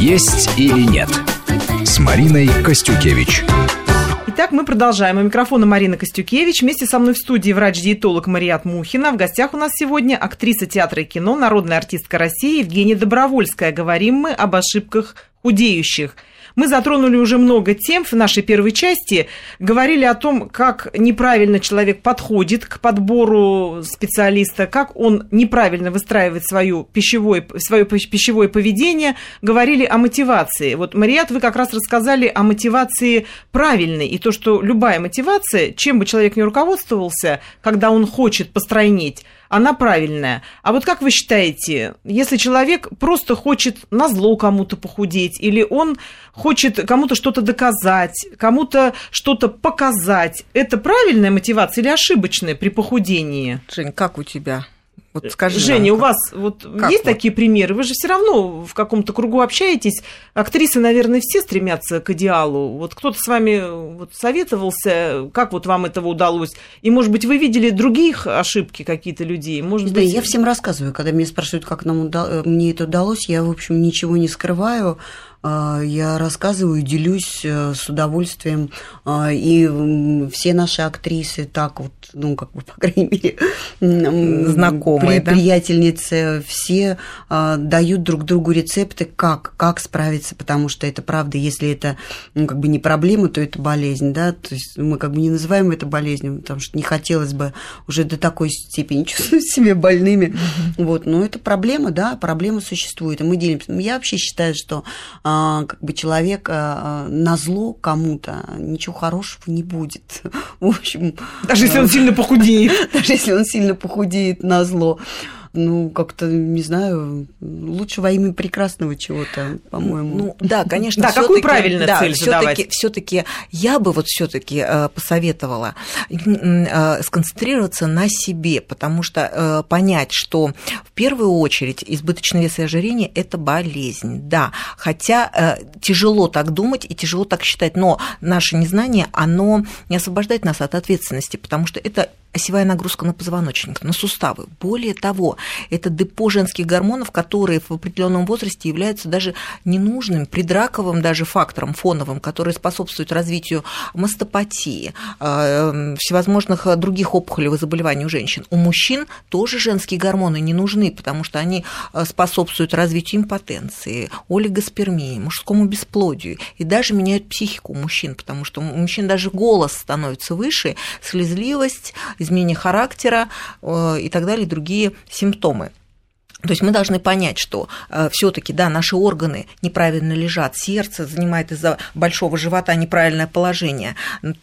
«Есть или нет» с Мариной Костюкевич. Итак, мы продолжаем. У микрофона Марина Костюкевич. Вместе со мной в студии врач-диетолог Мариат Мухина. В гостях у нас сегодня актриса театра и кино, народная артистка России Евгения Добровольская. Говорим мы об ошибках худеющих – мы затронули уже много тем в нашей первой части, говорили о том, как неправильно человек подходит к подбору специалиста, как он неправильно выстраивает свое пищевое, свое пищевое поведение, говорили о мотивации. Вот, Мариат, вы как раз рассказали о мотивации правильной, и то, что любая мотивация, чем бы человек ни руководствовался, когда он хочет постройнеть, она правильная. А вот как вы считаете, если человек просто хочет на зло кому-то похудеть, или он хочет кому-то что-то доказать, кому-то что-то показать, это правильная мотивация или ошибочная при похудении? Жень, как у тебя? Вот скажи Женя, нам, у вас вот есть вот? такие примеры? Вы же все равно в каком-то кругу общаетесь. Актрисы, наверное, все стремятся к идеалу. Вот кто-то с вами вот советовался, как вот вам этого удалось? И, может быть, вы видели других ошибки какие-то людей? Может да, быть... я всем рассказываю. Когда меня спрашивают, как нам уда... мне это удалось, я, в общем, ничего не скрываю. А, я рассказываю, делюсь э, с удовольствием. А, и все наши актрисы так вот, ну, как бы, по крайней мере, знакомые, при, да? приятельницы, все а, дают друг другу рецепты, как, как справиться, потому что это правда, если это, ну, как бы не проблема, то это болезнь, да, то есть мы как бы не называем это болезнью, потому что не хотелось бы уже до такой степени чувствовать себя больными, вот, но это проблема, да, проблема существует, и мы делимся. Я вообще считаю, что как бы человек а, на зло кому-то ничего хорошего не будет. В общем... Даже если он сильно похудеет. Даже если он сильно похудеет на зло ну, как-то, не знаю, лучше во имя прекрасного чего-то, по-моему. Ну, да, конечно. Да, какую правильную да, цель задавать? Все-таки я бы вот все-таки э, посоветовала э, сконцентрироваться на себе, потому что э, понять, что в первую очередь избыточный вес и ожирение – это болезнь, да, хотя тяжело так думать и тяжело так считать, но наше незнание, оно не освобождает нас от ответственности, потому что это осевая нагрузка на позвоночник, на суставы. Более того, это депо женских гормонов, которые в определенном возрасте являются даже ненужным, предраковым даже фактором фоновым, который способствует развитию мастопатии, э, всевозможных других опухолевых заболеваний у женщин. У мужчин тоже женские гормоны не нужны, потому что они э, способствуют развитию импотенции, олигоспермии, мужскому бесплодию и даже меняют психику мужчин, потому что у мужчин даже голос становится выше, слезливость, изменение характера э, и так далее, другие симптомы. То есть мы должны понять, что э, все-таки, да, наши органы неправильно лежат, сердце занимает из-за большого живота неправильное положение,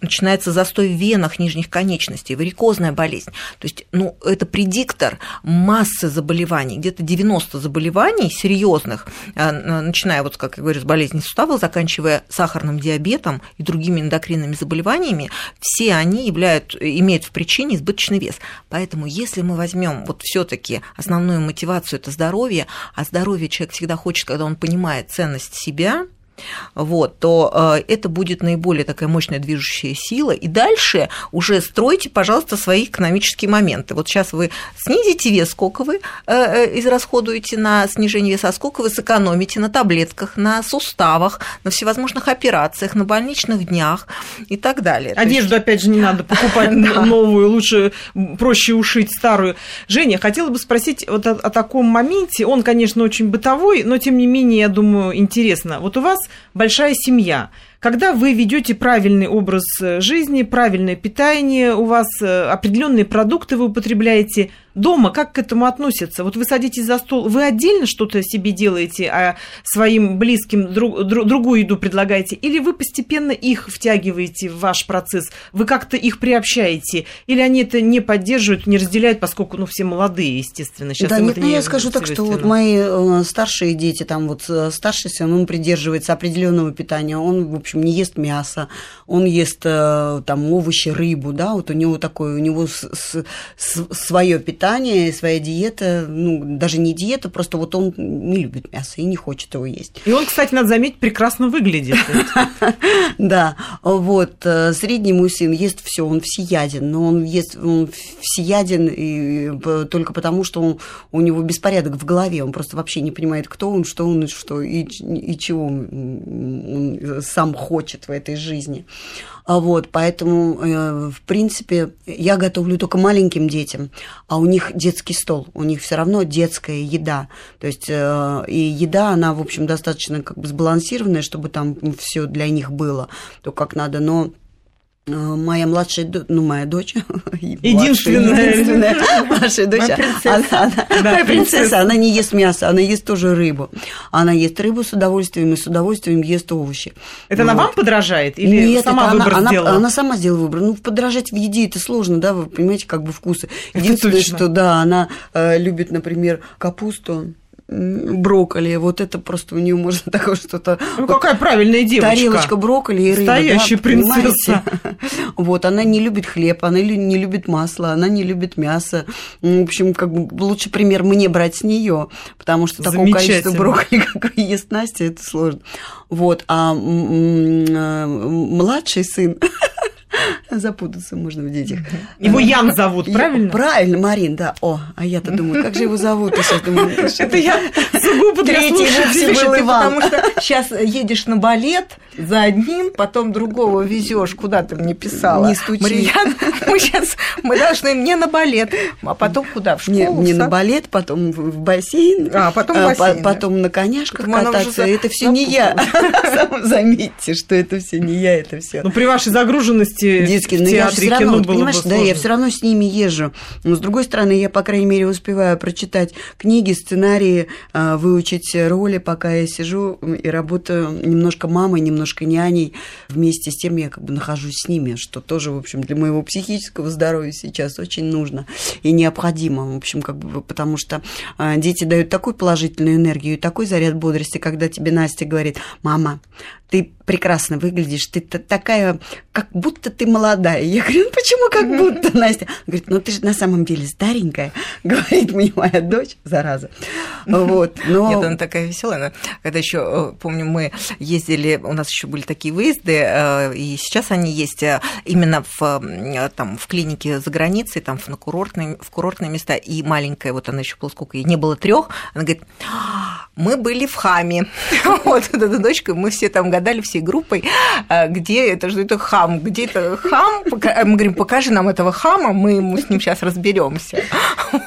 начинается застой в венах нижних конечностей, варикозная болезнь. То есть, ну, это предиктор массы заболеваний, где-то 90 заболеваний серьезных, э, начиная, вот, как я говорю, с болезни суставов, заканчивая сахарным диабетом и другими эндокринными заболеваниями, все они являют, имеют в причине избыточный вес. Поэтому, если мы возьмем вот все-таки основную мотивацию мотивацию это здоровье, а здоровье человек всегда хочет, когда он понимает ценность себя, вот, то э, это будет наиболее такая мощная движущая сила. И дальше уже стройте, пожалуйста, свои экономические моменты. Вот сейчас вы снизите вес, сколько вы э, э, израсходуете на снижение веса, а сколько вы сэкономите на таблетках, на суставах, на всевозможных операциях, на больничных днях и так далее. Одежду, есть... опять же, не надо покупать новую, лучше проще ушить старую. Женя, хотела бы спросить вот о таком моменте. Он, конечно, очень бытовой, но, тем не менее, я думаю, интересно. Вот у вас большая семья. Когда вы ведете правильный образ жизни, правильное питание, у вас э, определенные продукты вы употребляете – дома как к этому относятся? Вот вы садитесь за стол, вы отдельно что-то себе делаете, а своим близким друг, друг, другую еду предлагаете? Или вы постепенно их втягиваете в ваш процесс? Вы как-то их приобщаете? Или они это не поддерживают, не разделяют, поскольку, ну, все молодые, естественно. Сейчас да, нет, ну, я скажу так, что вот мои э, старшие дети, там вот э, старший сын, он придерживается определенного питания, он, в общем, не ест мясо, он ест э, там овощи, рыбу, да, вот у него такое, у него с, с, свое питание, своя диета, ну, даже не диета, просто вот он не любит мясо и не хочет его есть. И он, кстати, надо заметить, прекрасно выглядит. Да, вот, э, средний мой сын ест все, он всеяден, но он ест он всеяден и только потому, что он, у него беспорядок в голове, он просто вообще не понимает, кто он, что он что, и, и чего он, он сам хочет в этой жизни. А вот, поэтому, э, в принципе, я готовлю только маленьким детям, а у них детский стол, у них все равно детская еда. То есть э, и еда, она, в общем, достаточно как бы сбалансированная, чтобы там все для них было, то как надо, но моя младшая, ну, моя дочь, единственная, единственная младшая дочь, моя принцесса. Она, она, да, моя принцесса, она не ест мясо, она ест тоже рыбу. Она ест рыбу с удовольствием и с удовольствием ест овощи. Это вот. она вам подражает или Нет, сама выбор она, сделала? Она, она сама сделала выбор. Ну, подражать в еде это сложно, да, вы понимаете, как бы вкусы. Единственное, что, да, она э, любит, например, капусту, брокколи. Вот это просто у нее можно такое что-то. Ну, вот какая правильная девочка. Тарелочка брокколи и рыба. Настоящая да, принцесса. Вот, она не любит хлеб, она не любит масло, она не любит мясо. В общем, как бы лучше пример мне брать с нее, потому что такого количества брокколи, как ест Настя, это сложно. Вот, а младший сын Запутаться можно в детях. Его Ян зовут, правильно? Правильно, Марин, да. О, а я-то думаю, как же его зовут? Это я сугубо для слушателей, потому что сейчас едешь на балет за одним, потом другого везешь, куда ты мне писала. Не стучи. Марьян, мы сейчас, мы должны не на балет, а потом куда, в школу? Не, не на балет, потом в бассейн, а потом, в бассейн, потом на коняшках кататься. Это все не я. Заметьте, что это все не я, это все. Ну, при вашей загруженности детские, но я все равно, вот, понимаешь, да, я все равно с ними езжу. Но с другой стороны, я, по крайней мере, успеваю прочитать книги, сценарии, а, выучить роли, пока я сижу и работаю немножко мамой, немножко няней. Вместе с тем я как бы нахожусь с ними, что тоже, в общем, для моего психического здоровья сейчас очень нужно и необходимо, в общем, как бы, потому что а, дети дают такую положительную энергию такой заряд бодрости, когда тебе Настя говорит, мама, ты прекрасно выглядишь, ты такая, как будто ты молодая. Я говорю, ну почему как будто, Настя? Она говорит, ну ты же на самом деле старенькая, говорит мне моя дочь, зараза. Вот, но... Нет, она такая веселая. Когда еще, э, помню, мы ездили, у нас еще были такие выезды, э, и сейчас они есть э, именно в, там, в клинике за границей, там, на курортные, в курортные места, и маленькая, вот она еще была сколько, ей не было трех, она говорит, мы были в Хаме. Вот эта дочка, мы все там гадали всей группой, где это, что это хам, где это хам. Мы говорим, покажи нам этого хама, мы, мы с ним сейчас разберемся.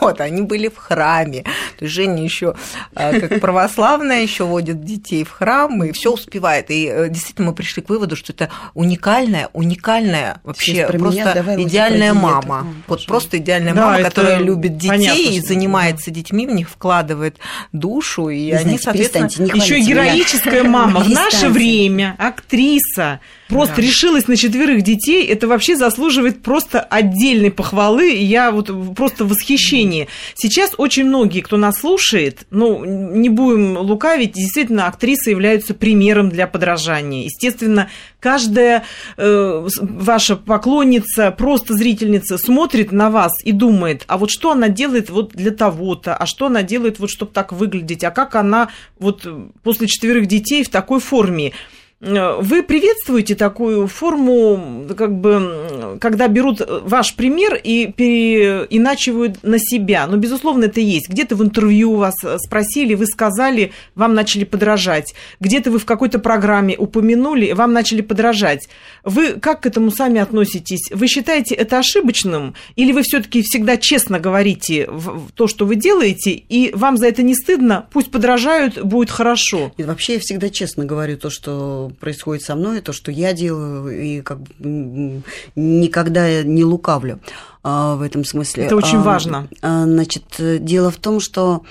Вот, они были в храме. То есть Женя еще как православная еще водит детей в храм и все успевает. И э, действительно мы пришли к выводу, что это уникальная, уникальная вообще просто идеальная мама. Вот просто идеальная мама, которая любит детей и занимается детьми, в них вкладывает душу, и они, соответственно... Еще и героическая мама. В наше время, актриса, просто да. решилась на четверых детей, это вообще заслуживает просто отдельной похвалы. Я вот просто в восхищении. Сейчас очень многие, кто нас слушает, ну, не будем лукавить, действительно, актрисы являются примером для подражания. Естественно, каждая э, ваша поклонница, просто зрительница смотрит на вас и думает, а вот что она делает вот для того-то, а что она делает вот, чтобы так выглядеть, а как она вот после четверых детей в такой форме. Э, вы приветствуете такую форму, как бы, когда берут ваш пример и переиначивают на себя? Ну, безусловно, это есть. Где-то в интервью вас спросили, вы сказали, вам начали подражать. Где-то вы в какой-то программе упомянули, вам начали подражать. Вы как к этому сами относитесь? Вы считаете это ошибочным? Или вы все-таки всегда честно говорите то, что вы делаете, и вам за это не стыдно? Пусть подражают, будет хорошо. И вообще я всегда честно говорю то, что происходит со мной, то, что я делаю, и как бы никогда не лукавлю а, в этом смысле. Это очень а, важно. А, значит, дело в том, что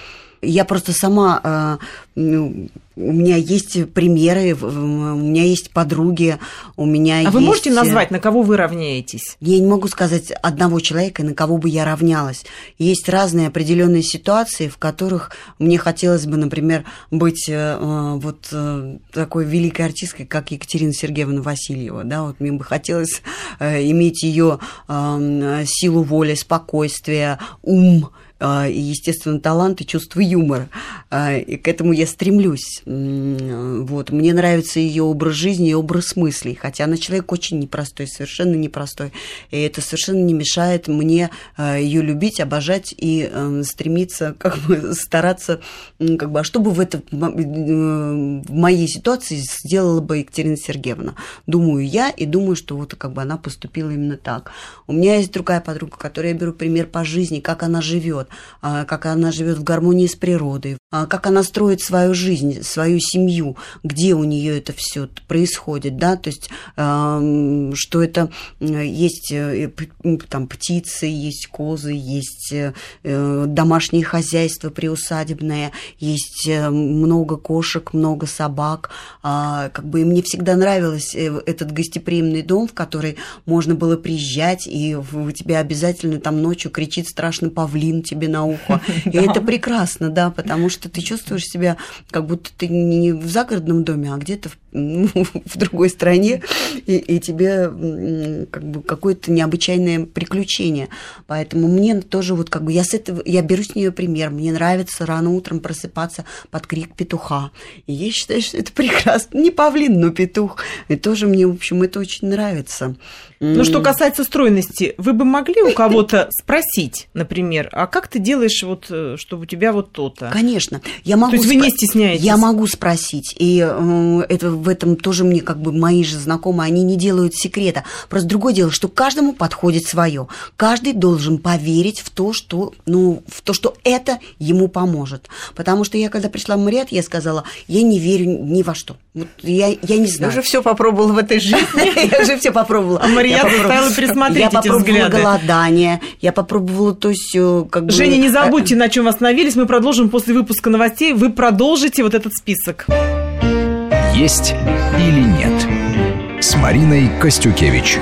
Я просто сама ну, у меня есть примеры, у меня есть подруги, у меня а есть... вы можете назвать, на кого вы равняетесь? Я не могу сказать одного человека, на кого бы я равнялась. Есть разные определенные ситуации, в которых мне хотелось бы, например, быть э, вот э, такой великой артисткой, как Екатерина Сергеевна Васильева. Да? Вот мне бы хотелось э, иметь ее э, силу воли, спокойствие, ум, а, и, естественно, талант и чувство юмора. А, и к этому я стремлюсь. Вот. Мне нравится ее образ жизни и образ мыслей, хотя она человек очень непростой, совершенно непростой. И это совершенно не мешает мне а, ее любить, обожать и стремиться, как бы стараться, как бы, а что бы в, это, в моей ситуации сделала бы Екатерина Сергеевна? Думаю я, и думаю, что вот как бы она поступила именно так. У меня есть другая подруга, которой я беру пример по жизни, как она живет живет, а, как она живет в гармонии с природой, а, как она строит свою жизнь, свою семью, где у нее это все происходит, да, то есть что это есть э, там птицы, есть козы, есть э, э, домашнее хозяйство приусадебное, есть много кошек, много собак, а, как бы и мне всегда нравилось этот гостеприимный дом, в который можно было приезжать, и у тебя обязательно там ночью кричит страшный павлин тебе на ухо, и это прекрасно, да, потому что ты чувствуешь себя, как будто ты не в загородном доме, а где-то в, ну, в другой стране, и, и тебе как бы какое-то необычайное приключение. Поэтому мне тоже вот как бы я с этого, я беру с нее пример. Мне нравится рано утром просыпаться под крик петуха. И я считаю, что это прекрасно. Не павлин, но петух. И тоже мне, в общем, это очень нравится. Ну, что касается стройности, вы бы могли у кого-то спросить, например, а как ты делаешь вот, э, чтобы у тебя вот то-то? Конечно. Я могу То есть вы не стесняетесь? Я могу спросить. И это, в этом тоже мне как бы мои же знакомые, они не делают секрета. Просто другое дело, что каждому подходит свое. Каждый должен поверить в то, что, ну, в то, что это ему поможет. Потому что я, когда пришла в Мариат, я сказала, я не верю ни во что. Вот я, я не знаю. Я уже все попробовала в этой жизни. Я уже все попробовала. А Мария заставила пересмотреть Я попробовала голодание, я попробовала то все. Как бы... Женя, не забудьте, на чем остановились. Мы продолжим после выпуска новостей. Вы продолжите вот этот список. Есть или нет с Мариной Костюкевич.